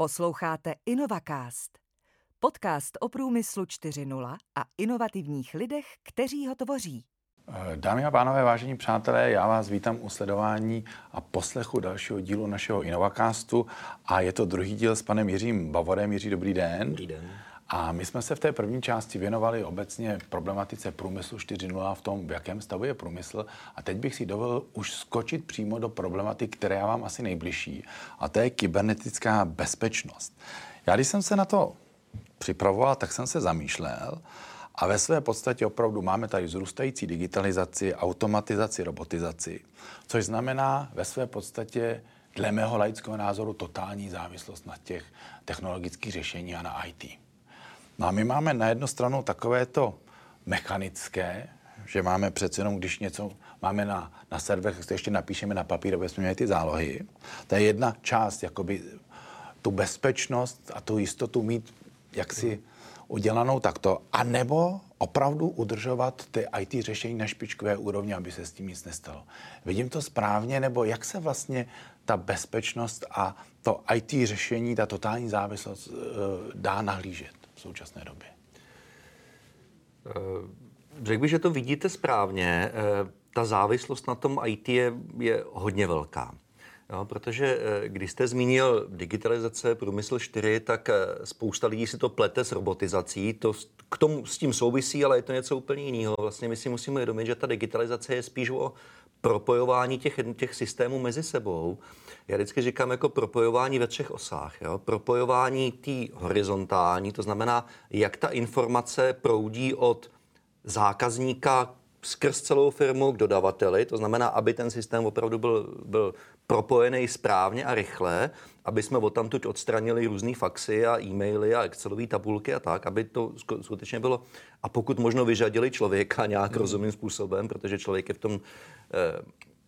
Posloucháte InnovaCast, podcast o průmyslu 4.0 a inovativních lidech, kteří ho tvoří. Dámy a pánové, vážení přátelé, já vás vítám u sledování a poslechu dalšího dílu našeho InnovaCastu a je to druhý díl s panem Jiřím Bavorem. Jiří, dobrý den. Dobrý den. A my jsme se v té první části věnovali obecně problematice průmyslu 4.0 v tom, v jakém stavu je průmysl. A teď bych si dovolil už skočit přímo do problematik, které já vám asi nejbližší. A to je kybernetická bezpečnost. Já když jsem se na to připravoval, tak jsem se zamýšlel a ve své podstatě opravdu máme tady zrůstající digitalizaci, automatizaci, robotizaci, což znamená ve své podstatě dle mého laického názoru totální závislost na těch technologických řešení a na IT. No a my máme na jednu stranu takové to mechanické, že máme přece jenom, když něco máme na, na serverech, tak to ještě napíšeme na papír, aby jsme měli ty zálohy. To je jedna část, jakoby tu bezpečnost a tu jistotu mít jaksi udělanou takto, a nebo opravdu udržovat ty IT řešení na špičkové úrovni, aby se s tím nic nestalo. Vidím to správně, nebo jak se vlastně ta bezpečnost a to IT řešení, ta totální závislost eh, dá nahlížet? V současné době? Eh, řekl bych, že to vidíte správně. Eh, ta závislost na tom IT je, je hodně velká. Jo, protože eh, když jste zmínil digitalizace, průmysl 4, tak spousta lidí si to plete s robotizací. To k tomu s tím souvisí, ale je to něco úplně jiného. Vlastně my si musíme uvědomit, že ta digitalizace je spíš o propojování těch, těch systémů mezi sebou. Já vždycky říkám jako propojování ve třech osách. Jo? Propojování té horizontální, to znamená, jak ta informace proudí od zákazníka skrz celou firmu k dodavateli, to znamená, aby ten systém opravdu byl, byl propojený správně a rychle, aby jsme od tamtud odstranili různé faxy a e-maily a Excelové tabulky a tak, aby to skutečně bylo a pokud možno vyřadili člověka nějak hmm. rozumným způsobem, protože člověk je v tom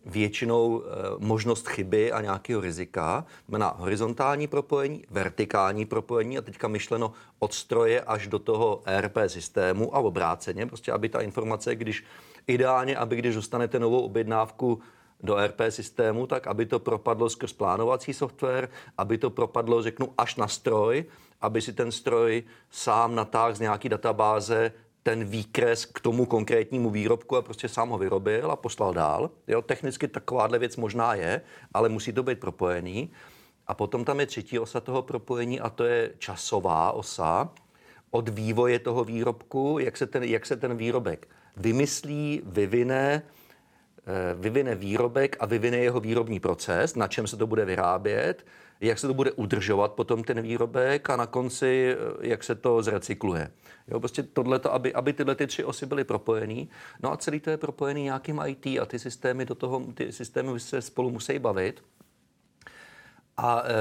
většinou eh, možnost chyby a nějakého rizika. Znamená horizontální propojení, vertikální propojení a teďka myšleno od stroje až do toho ERP systému a obráceně, prostě aby ta informace, když ideálně, aby když dostanete novou objednávku do ERP systému, tak aby to propadlo skrz plánovací software, aby to propadlo, řeknu, až na stroj, aby si ten stroj sám natáhl z nějaký databáze ten výkres k tomu konkrétnímu výrobku a prostě sám ho vyrobil a poslal dál. Jo, technicky takováhle věc možná je, ale musí to být propojený. A potom tam je třetí osa toho propojení a to je časová osa od vývoje toho výrobku, jak se ten, jak se ten výrobek vymyslí, vyvine, eh, vyvine výrobek a vyvine jeho výrobní proces, na čem se to bude vyrábět, jak se to bude udržovat potom ten výrobek a na konci, eh, jak se to zrecykluje. Jo, prostě tohleto, aby, aby tyhle ty tři osy byly propojený. No a celý to je propojený nějakým IT a ty systémy do toho, ty systémy se spolu musí bavit. A e,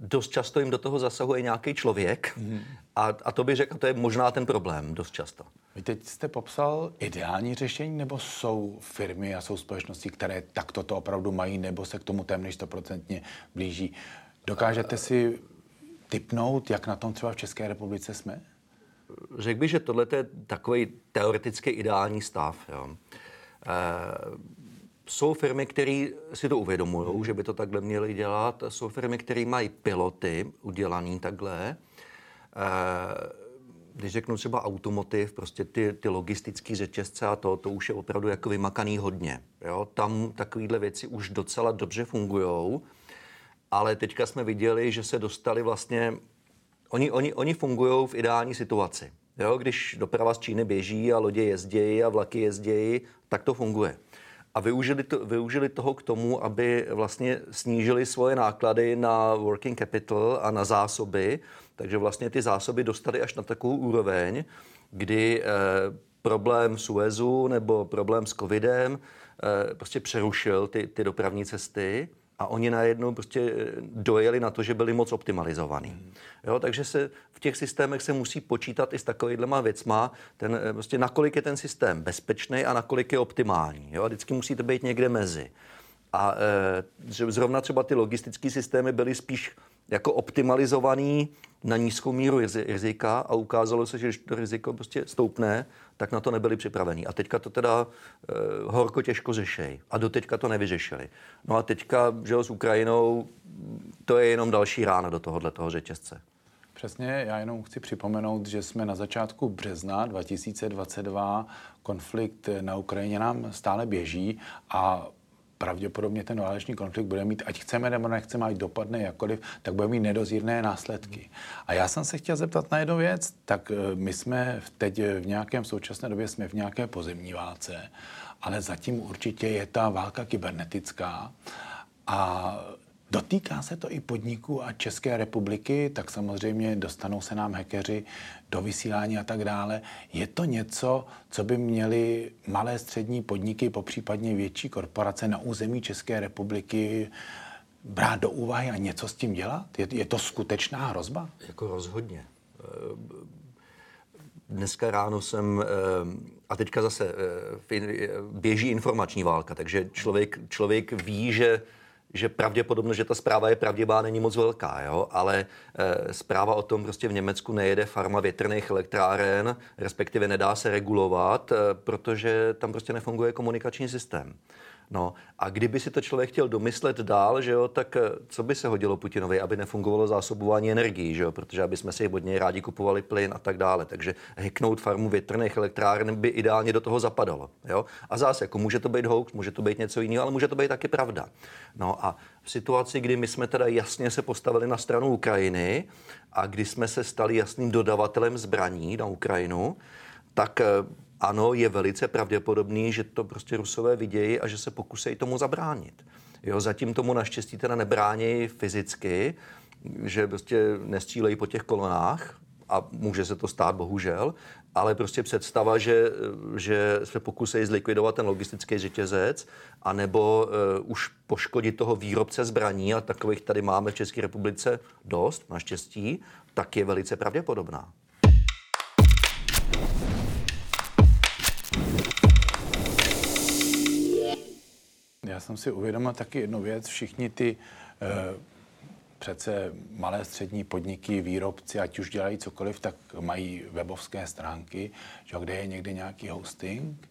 dost často jim do toho zasahuje nějaký člověk. Mm. A, a to bych řekl, to je možná ten problém dost často. Vy teď jste popsal ideální řešení, nebo jsou firmy a jsou společnosti, které takto to opravdu mají, nebo se k tomu téměř stoprocentně blíží? Dokážete si typnout, jak na tom třeba v České republice jsme? řekl bych, že tohle je takový teoreticky ideální stav. Jo. E, jsou firmy, které si to uvědomují, že by to takhle měly dělat. Jsou firmy, které mají piloty udělaný takhle. E, když řeknu třeba automotiv, prostě ty, ty logistické řetězce a to, to už je opravdu jako vymakaný hodně. Jo? Tam takovéhle věci už docela dobře fungují, ale teďka jsme viděli, že se dostali vlastně Oni, oni, oni fungují v ideální situaci. Jo, když doprava z Číny běží a lodě jezdí a vlaky jezdí, tak to funguje. A využili, to, využili toho k tomu, aby vlastně snížili svoje náklady na working capital a na zásoby. Takže vlastně ty zásoby dostali až na takovou úroveň, kdy eh, problém Suezu nebo problém s covidem eh, prostě přerušil ty, ty dopravní cesty a oni najednou prostě eh, dojeli na to, že byli moc optimalizovaný. Hmm. Jo, takže se v těch systémech se musí počítat i s takovýhlema věcma, ten, eh, prostě nakolik je ten systém bezpečný a nakolik je optimální. Jo, vždycky musí to být někde mezi. A e, zrovna třeba ty logistické systémy byly spíš jako optimalizovaný na nízkou míru rizika a ukázalo se, že to riziko prostě stoupne, tak na to nebyli připravení. A teďka to teda eh, horko těžko řešej. A doteďka to nevyřešili. No a teďka, že s Ukrajinou, to je jenom další rána do tohohle toho řetězce. Přesně, já jenom chci připomenout, že jsme na začátku března 2022, konflikt na Ukrajině nám stále běží a pravděpodobně ten válečný konflikt bude mít, ať chceme nebo nechceme, ať dopadne jakkoliv, tak bude mít nedozírné následky. A já jsem se chtěl zeptat na jednu věc, tak eh, my jsme teď v nějakém současné době jsme v nějaké pozemní válce, ale zatím určitě je ta válka kybernetická. A Dotýká se to i podniků a České republiky, tak samozřejmě dostanou se nám hekeři do vysílání a tak dále. Je to něco, co by měly malé střední podniky, popřípadně větší korporace na území České republiky brát do úvahy a něco s tím dělat? Je, je to skutečná hrozba? Jako rozhodně. Dneska ráno jsem, a teďka zase běží informační válka, takže člověk, člověk ví, že že pravděpodobnost, že ta zpráva je pravdivá, není moc velká, jo? ale e, zpráva o tom prostě v Německu nejede farma větrných elektráren, respektive nedá se regulovat, e, protože tam prostě nefunguje komunikační systém. No a kdyby si to člověk chtěl domyslet dál, že jo, tak eh, co by se hodilo Putinovi, aby nefungovalo zásobování energií, že jo, protože aby jsme si od něj rádi kupovali plyn a tak dále. Takže heknout farmu větrných elektráren by ideálně do toho zapadalo. Jo? A zase, jako může to být hoax, může to být něco jiného, ale může to být taky pravda. No a v situaci, kdy my jsme teda jasně se postavili na stranu Ukrajiny a kdy jsme se stali jasným dodavatelem zbraní na Ukrajinu, tak eh, ano, je velice pravděpodobný, že to prostě Rusové vidějí a že se pokusí tomu zabránit. Jo, zatím tomu naštěstí teda nebrání fyzicky, že prostě nestřílejí po těch kolonách, a může se to stát, bohužel, ale prostě představa, že, že se pokusí zlikvidovat ten logistický řetězec, anebo uh, už poškodit toho výrobce zbraní, a takových tady máme v České republice dost, naštěstí, tak je velice pravděpodobná. Já jsem si uvědomil taky jednu věc. Všichni ty eh, přece malé střední podniky, výrobci, ať už dělají cokoliv, tak mají webovské stránky, že, kde je někde nějaký hosting.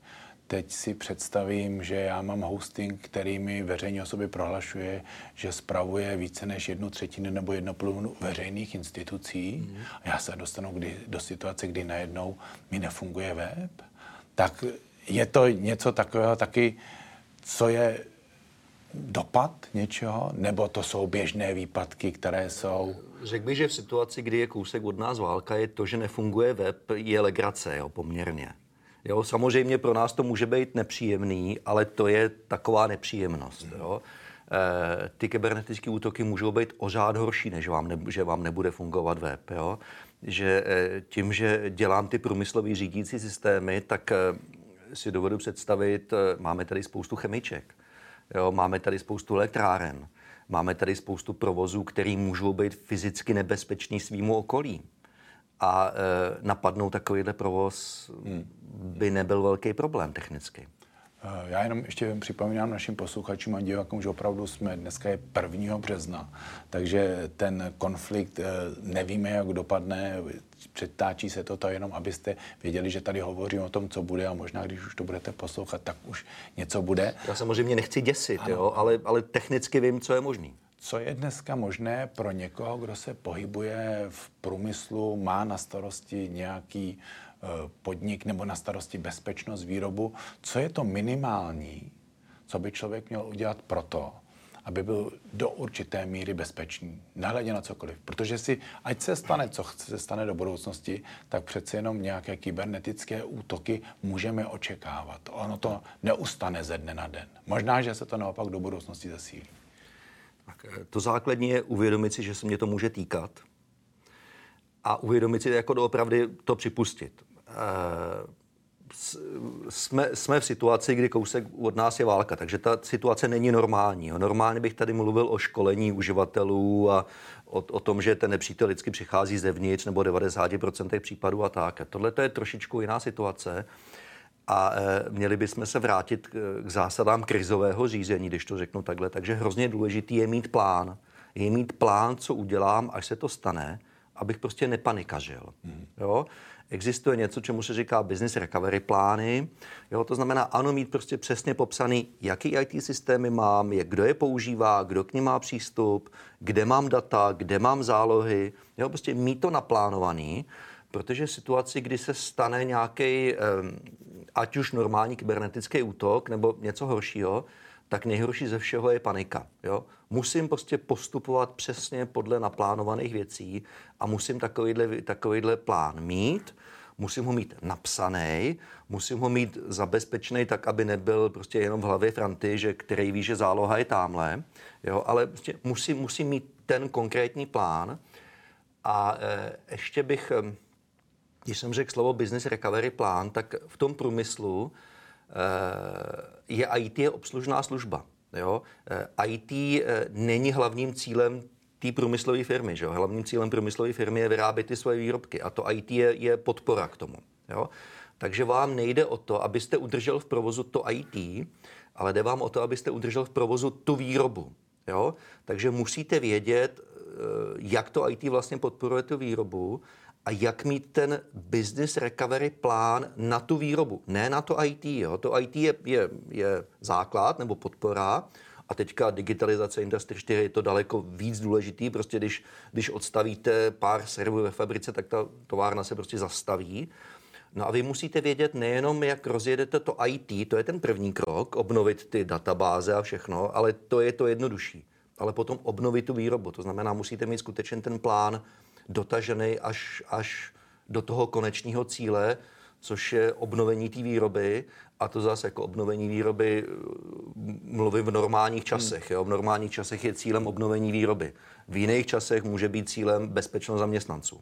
Teď si představím, že já mám hosting, který mi veřejně osoby prohlašuje, že spravuje více než jednu třetinu nebo jednu polovinu veřejných institucí. Mm. A já se dostanu kdy, do situace, kdy najednou mi nefunguje web. Tak je to něco takového taky, co je dopad něčeho, nebo to jsou běžné výpadky, které jsou... Řekl bych, že v situaci, kdy je kousek od nás válka, je to, že nefunguje web, je legrace jo, poměrně. Jo, samozřejmě pro nás to může být nepříjemný, ale to je taková nepříjemnost. Jo. E, ty kybernetické útoky můžou být o řád horší, než vám ne, že vám nebude fungovat web. Jo. Že e, tím, že dělám ty průmyslové řídící systémy, tak e, si dovedu představit, máme tady spoustu chemiček. Jo, máme tady spoustu elektráren, máme tady spoustu provozů, které můžou být fyzicky nebezpečný svýmu okolí. A e, napadnout takovýhle provoz hmm. by nebyl velký problém technicky. Já jenom ještě připomínám našim posluchačům a divákům, že opravdu jsme dneska je 1. března, takže ten konflikt eh, nevíme, jak dopadne, předtáčí se to, to jenom abyste věděli, že tady hovořím o tom, co bude a možná, když už to budete poslouchat, tak už něco bude. Já samozřejmě nechci děsit, jo, ale, ale technicky vím, co je možný. Co je dneska možné pro někoho, kdo se pohybuje v průmyslu, má na starosti nějaký podnik nebo na starosti bezpečnost výrobu, co je to minimální, co by člověk měl udělat proto, aby byl do určité míry bezpečný, nehledě na cokoliv. Protože si, ať se stane, co se stane do budoucnosti, tak přece jenom nějaké kybernetické útoky můžeme očekávat. Ono to neustane ze dne na den. Možná, že se to naopak do budoucnosti zesílí. Tak eh, to základní je uvědomit si, že se mě to může týkat a uvědomit si jako doopravdy to připustit. Eh, jsme, jsme v situaci, kdy kousek od nás je válka, takže ta situace není normální. Normálně bych tady mluvil o školení uživatelů a o, o tom, že ten nepřítel vždycky přichází zevnitř nebo 90% případů a tak. Tohle je trošičku jiná situace a e, měli bychom se vrátit k, k zásadám krizového řízení, když to řeknu takhle. Takže hrozně důležitý je mít plán. je mít plán, co udělám, až se to stane, abych prostě nepanikažil. Mm. Jo? Existuje něco, čemu se říká business recovery plány. Jo, to znamená, ano, mít prostě přesně popsaný, jaký IT systémy mám, jak, kdo je používá, kdo k ním má přístup, kde mám data, kde mám zálohy. Jo, prostě mít to naplánovaný, protože v situaci, kdy se stane nějaký, ať už normální kybernetický útok nebo něco horšího, tak nejhorší ze všeho je panika. Jo? Musím prostě postupovat přesně podle naplánovaných věcí a musím takovýhle, takovýhle plán mít, musím ho mít napsaný, musím ho mít zabezpečený tak, aby nebyl prostě jenom v hlavě Franty, že který ví, že záloha je tamhle, jo? ale prostě musím, musím mít ten konkrétní plán a e, ještě bych, e, když jsem řekl slovo business recovery plán, tak v tom průmyslu je IT je obslužná služba. Jo? Eh, IT eh, není hlavním cílem té průmyslové firmy. Že jo? Hlavním cílem průmyslové firmy je vyrábět ty svoje výrobky a to IT je, je podpora k tomu. Jo? Takže vám nejde o to, abyste udržel v provozu to IT, ale jde vám o to, abyste udržel v provozu tu výrobu. Jo? Takže musíte vědět, jak to IT vlastně podporuje tu výrobu a jak mít ten business recovery plán na tu výrobu, ne na to IT. Jo. To IT je, je, je základ nebo podpora a teďka digitalizace Industry 4 je to daleko víc důležitý. Prostě když, když odstavíte pár serverů ve fabrice, tak ta továrna se prostě zastaví. No a vy musíte vědět nejenom, jak rozjedete to IT, to je ten první krok, obnovit ty databáze a všechno, ale to je to jednodušší. Ale potom obnovit tu výrobu, to znamená, musíte mít skutečně ten plán, dotažený až, až do toho konečního cíle, což je obnovení té výroby a to zase jako obnovení výroby eh, mluvím v normálních časech. Jo? V normálních časech je cílem obnovení výroby. V jiných časech může být cílem bezpečnost zaměstnanců.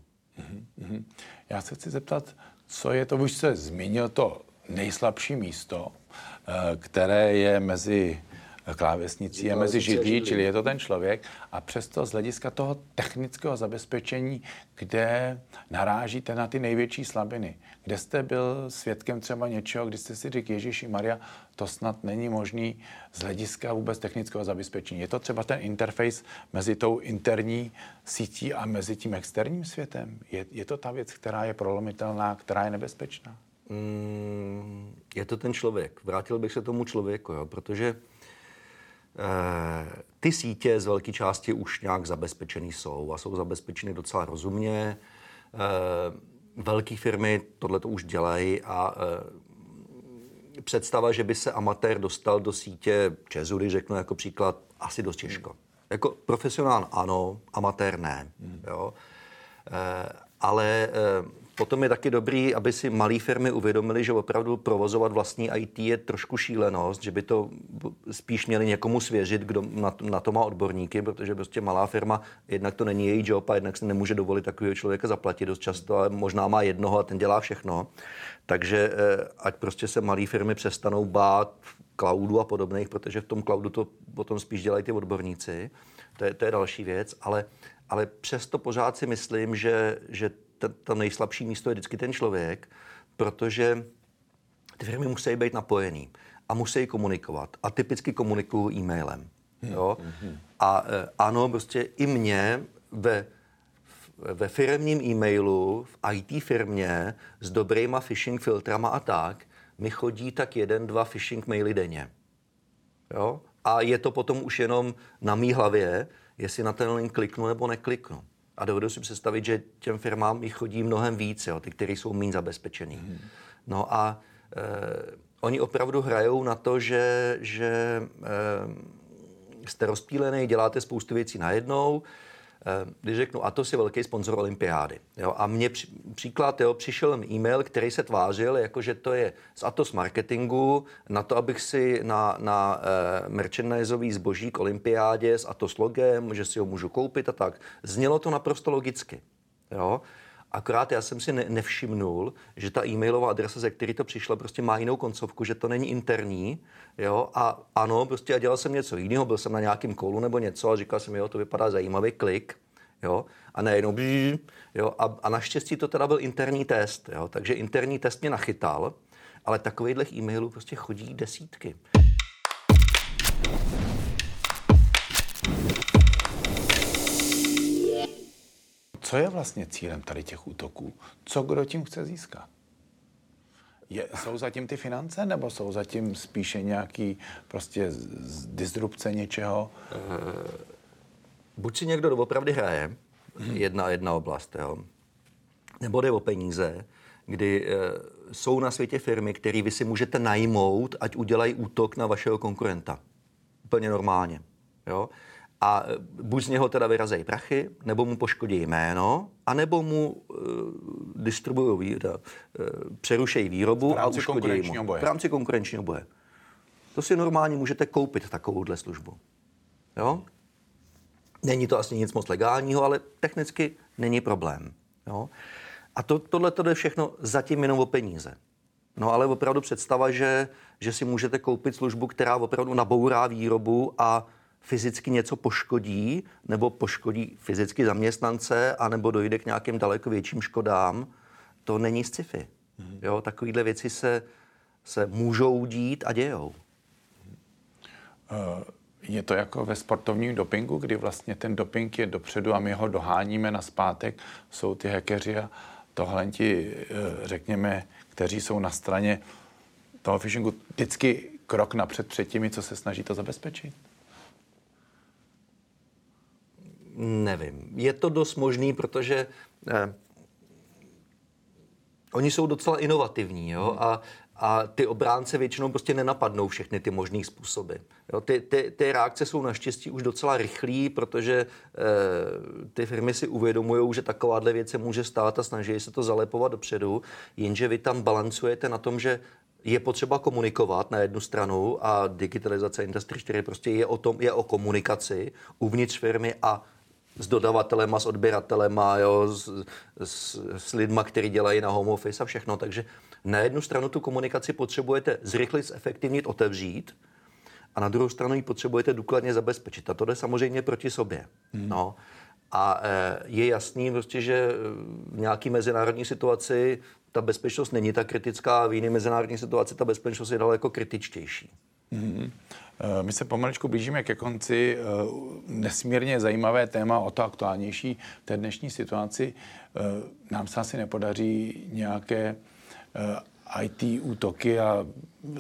Hmm. Já se chci zeptat, co je to, už se zmínil to nejslabší místo, eh, které je mezi klávesnicí je mezi židlí, čili je to ten člověk. A přesto z hlediska toho technického zabezpečení, kde narážíte na ty největší slabiny, kde jste byl svědkem třeba něčeho, kdy jste si řekl, Ježíši Maria, to snad není možný z hlediska vůbec technického zabezpečení. Je to třeba ten interface mezi tou interní sítí a mezi tím externím světem? Je, je to ta věc, která je prolomitelná, která je nebezpečná? Mm, je to ten člověk. Vrátil bych se tomu člověku, jo, protože ty sítě z velké části už nějak zabezpečený jsou a jsou zabezpečeny docela rozumně. Eh, velké firmy tohle to už dělají a eh, představa, že by se amatér dostal do sítě Čezury, řeknu jako příklad, asi dost těžko. Jako profesionál ano, amatér ne. Hmm. Jo. Ale Potom je taky dobrý, aby si malé firmy uvědomili, že opravdu provozovat vlastní IT je trošku šílenost, že by to spíš měli někomu svěřit, kdo na to, na to má odborníky, protože prostě malá firma, jednak to není její job a jednak si nemůže dovolit takového člověka zaplatit dost často, ale možná má jednoho a ten dělá všechno. Takže eh, ať prostě se malé firmy přestanou bát cloudu a podobných, protože v tom cloudu to potom spíš dělají ty odborníci. To je, to je další věc, ale, ale přesto pořád si myslím, že, že to nejslabší místo je vždycky ten člověk, protože ty firmy musí být napojený a musí komunikovat. A typicky komunikují e-mailem. Hmm, jo? Hmm. A e, ano, prostě i mě ve, ve firmním e-mailu, v IT firmě s dobrýma phishing filtrama a tak, mi chodí tak jeden, dva phishing maily denně. Jo? A je to potom už jenom na mý hlavě, jestli na ten link kliknu nebo nekliknu. A dovedu si představit, že těm firmám jich chodí mnohem víc, jo, ty, které jsou méně zabezpečený. Hmm. No a e, oni opravdu hrajou na to, že, že e, jste rozpílený, děláte spoustu věcí najednou, Eh, když řeknu Atos je velký sponzor olympiády. Jo, a mně při, příklad, jo, přišel e-mail, který se tvářil, jako že to je z Atos marketingu, na to, abych si na, na uh, merchandisový zboží k olympiádě s Atos logem, že si ho můžu koupit a tak. Znělo to naprosto logicky. Jo. Akorát já jsem si ne- nevšimnul, že ta e-mailová adresa, ze které to přišlo, prostě má jinou koncovku, že to není interní. Jo? A ano, prostě já dělal jsem něco jiného, byl jsem na nějakém kolu nebo něco a říkal jsem, jo, to vypadá zajímavý klik. Jo? A nejenom bží, jo? A, a naštěstí to teda byl interní test. Jo? Takže interní test mě nachytal, ale takovýchhle e-mailů prostě chodí desítky. Co je vlastně cílem tady těch útoků? Co kdo tím chce získat? Je, jsou zatím ty finance, nebo jsou zatím spíše nějaký prostě z, z disrupce něčeho? Uh, buď si někdo doopravdy hraje, hmm. jedna jedna oblast, jo, nebo jde o peníze, kdy uh, jsou na světě firmy, které vy si můžete najmout, ať udělají útok na vašeho konkurenta. Úplně normálně. Jo? A e, buď z něho teda vyrazejí prachy, nebo mu poškodí jméno, anebo mu uh, distribuují, uh, přerušejí výrobu a uškodí mu. Boje. V rámci konkurenčního boje. To si normálně můžete koupit takovouhle službu. Jo? Není to asi nic moc legálního, ale technicky není problém. Jo? A to, tohle to jde všechno zatím jenom o peníze. No ale opravdu představa, že, že si můžete koupit službu, která opravdu nabourá výrobu a fyzicky něco poškodí, nebo poškodí fyzicky zaměstnance, anebo dojde k nějakým daleko větším škodám, to není sci-fi. Mm-hmm. Jo, takovýhle věci se, se můžou dít a dějou. Uh, je to jako ve sportovním dopingu, kdy vlastně ten doping je dopředu a my ho doháníme na zpátek. Jsou ty hackeři a tohle ti, uh, řekněme, kteří jsou na straně toho phishingu, vždycky krok napřed před těmi, co se snaží to zabezpečit? Nevím. Je to dost možný, protože eh, oni jsou docela inovativní jo? Hmm. A, a ty obránce většinou prostě nenapadnou všechny ty možné způsoby. Jo? Ty, ty, ty reakce jsou naštěstí už docela rychlé, protože eh, ty firmy si uvědomují, že takováhle věc se může stát a snaží se to zalepovat dopředu, jenže vy tam balancujete na tom, že je potřeba komunikovat na jednu stranu a digitalizace Industry 4 prostě je o tom, je o komunikaci uvnitř firmy a s dodavatelema, s odběratelema, jo, s, s, s lidma, kteří dělají na home office a všechno. Takže na jednu stranu tu komunikaci potřebujete zrychlit, zefektivnit, otevřít, a na druhou stranu ji potřebujete důkladně zabezpečit. A to jde samozřejmě proti sobě. Hmm. No. A e, je jasný, prostě, že v nějaké mezinárodní situaci ta bezpečnost není tak kritická a v jiné mezinárodní situaci ta bezpečnost je daleko kritičtější. Mm-hmm. My se pomaličku blížíme ke konci. Eh, nesmírně zajímavé téma, o to aktuálnější v té dnešní situaci. Eh, nám se asi nepodaří nějaké IT útoky a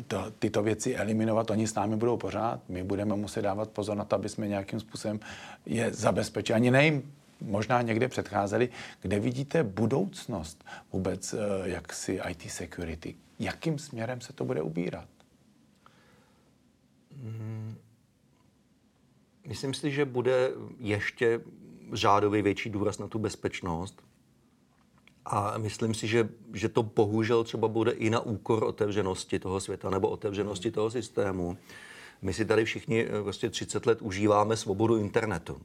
to, tyto věci eliminovat. Oni s námi budou pořád. My budeme muset dávat pozor na to, aby jsme nějakým způsobem je zabezpečili. Ani nejim možná někde předcházeli, kde vidíte budoucnost vůbec jaksi IT security. Jakým směrem se to bude ubírat? Hmm. Myslím si, že bude ještě řádově větší důraz na tu bezpečnost. A myslím si, že, že to bohužel třeba bude i na úkor otevřenosti toho světa nebo otevřenosti toho systému. My si tady všichni vlastně 30 let užíváme svobodu internetu.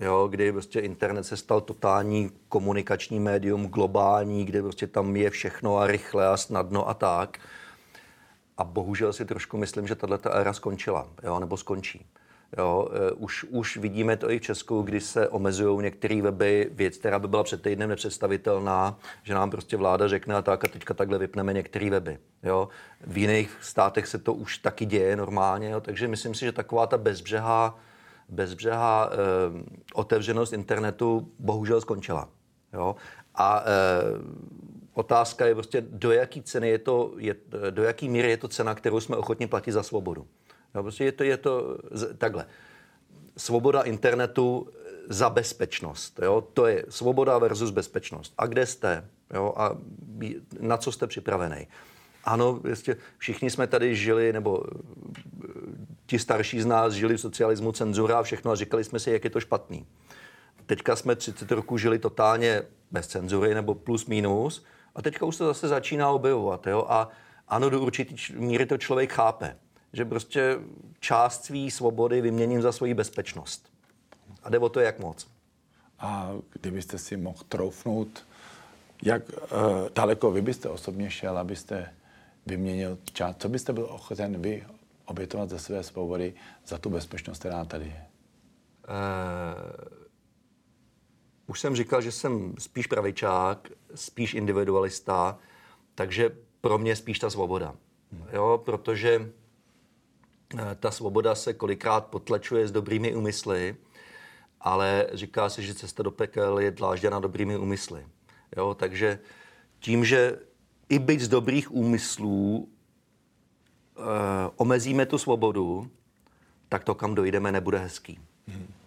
Jo, kdy prostě internet se stal totální komunikační médium, globální, kde prostě tam je všechno a rychle a snadno a tak. A bohužel si trošku myslím, že tato éra skončila, jo, nebo skončí. Jo, e, už, už vidíme to i v Česku, kdy se omezují některé weby, věc, která by byla před týdnem nepředstavitelná, že nám prostě vláda řekne a tak a teďka takhle vypneme některé weby. Jo. V jiných státech se to už taky děje normálně, jo, takže myslím si, že taková ta bezbřehá, bezbřehá eh, otevřenost internetu bohužel skončila. Jo. A eh, otázka je prostě, do jaký ceny je to, je, do jaký míry je to cena, kterou jsme ochotni platit za svobodu. Jo, prostě je to, je to takhle. Svoboda internetu za bezpečnost. Jo? To je svoboda versus bezpečnost. A kde jste? Jo? A na co jste připravený? Ano, prostě všichni jsme tady žili, nebo ti starší z nás žili v socialismu, cenzura a všechno a říkali jsme si, jak je to špatný. Teďka jsme 30 roků žili totálně bez cenzury nebo plus minus a teďka už se zase začíná objevovat. Jo? A ano, do určitý míry to člověk chápe, že prostě část své svobody vyměním za svoji bezpečnost. A jde o to, jak moc. A kdybyste si mohl troufnout, jak uh, daleko vy byste osobně šel, abyste vyměnil část, co byste byl ochoten vy obětovat ze své svobody za tu bezpečnost, která tady je? Uh už jsem říkal, že jsem spíš pravičák, spíš individualista, takže pro mě spíš ta svoboda. Jo, protože eh, ta svoboda se kolikrát potlačuje s dobrými úmysly ale říká se, že cesta do pekel je dlážděna dobrými úmysly. Jo, takže tím, že i byť z dobrých úmyslů e, omezíme tu svobodu, tak to, kam dojdeme, nebude hezký.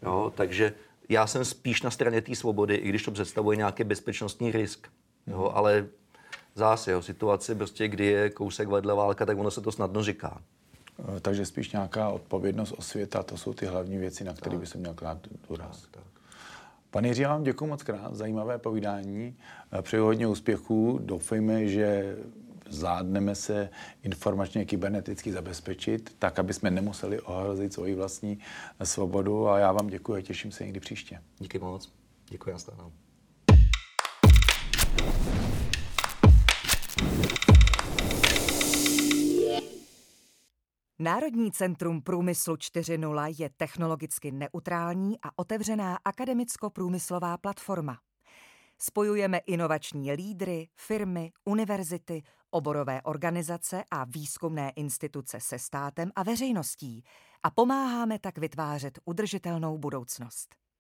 Jo, takže já jsem spíš na straně té svobody, i když to představuje nějaký bezpečnostní risk. Jo, ale zase, jo, situace, prostě, kdy je kousek vedle válka, tak ono se to snadno říká. Eh, takže spíš nějaká odpovědnost o světa, to jsou ty hlavní věci, na které by se měl klát důraz. Tak, tak. Pane Jiří, já vám děkuji moc krát, zajímavé povídání, eh, přeju hodně úspěchů, doufejme, že zvládneme se informačně kyberneticky zabezpečit, tak, aby jsme nemuseli ohrozit svoji vlastní svobodu a já vám děkuji a těším se někdy příště. Díky moc. Děkuji, nashledanou. Národní centrum průmyslu 4.0 je technologicky neutrální a otevřená akademicko-průmyslová platforma. Spojujeme inovační lídry, firmy, univerzity, oborové organizace a výzkumné instituce se státem a veřejností a pomáháme tak vytvářet udržitelnou budoucnost.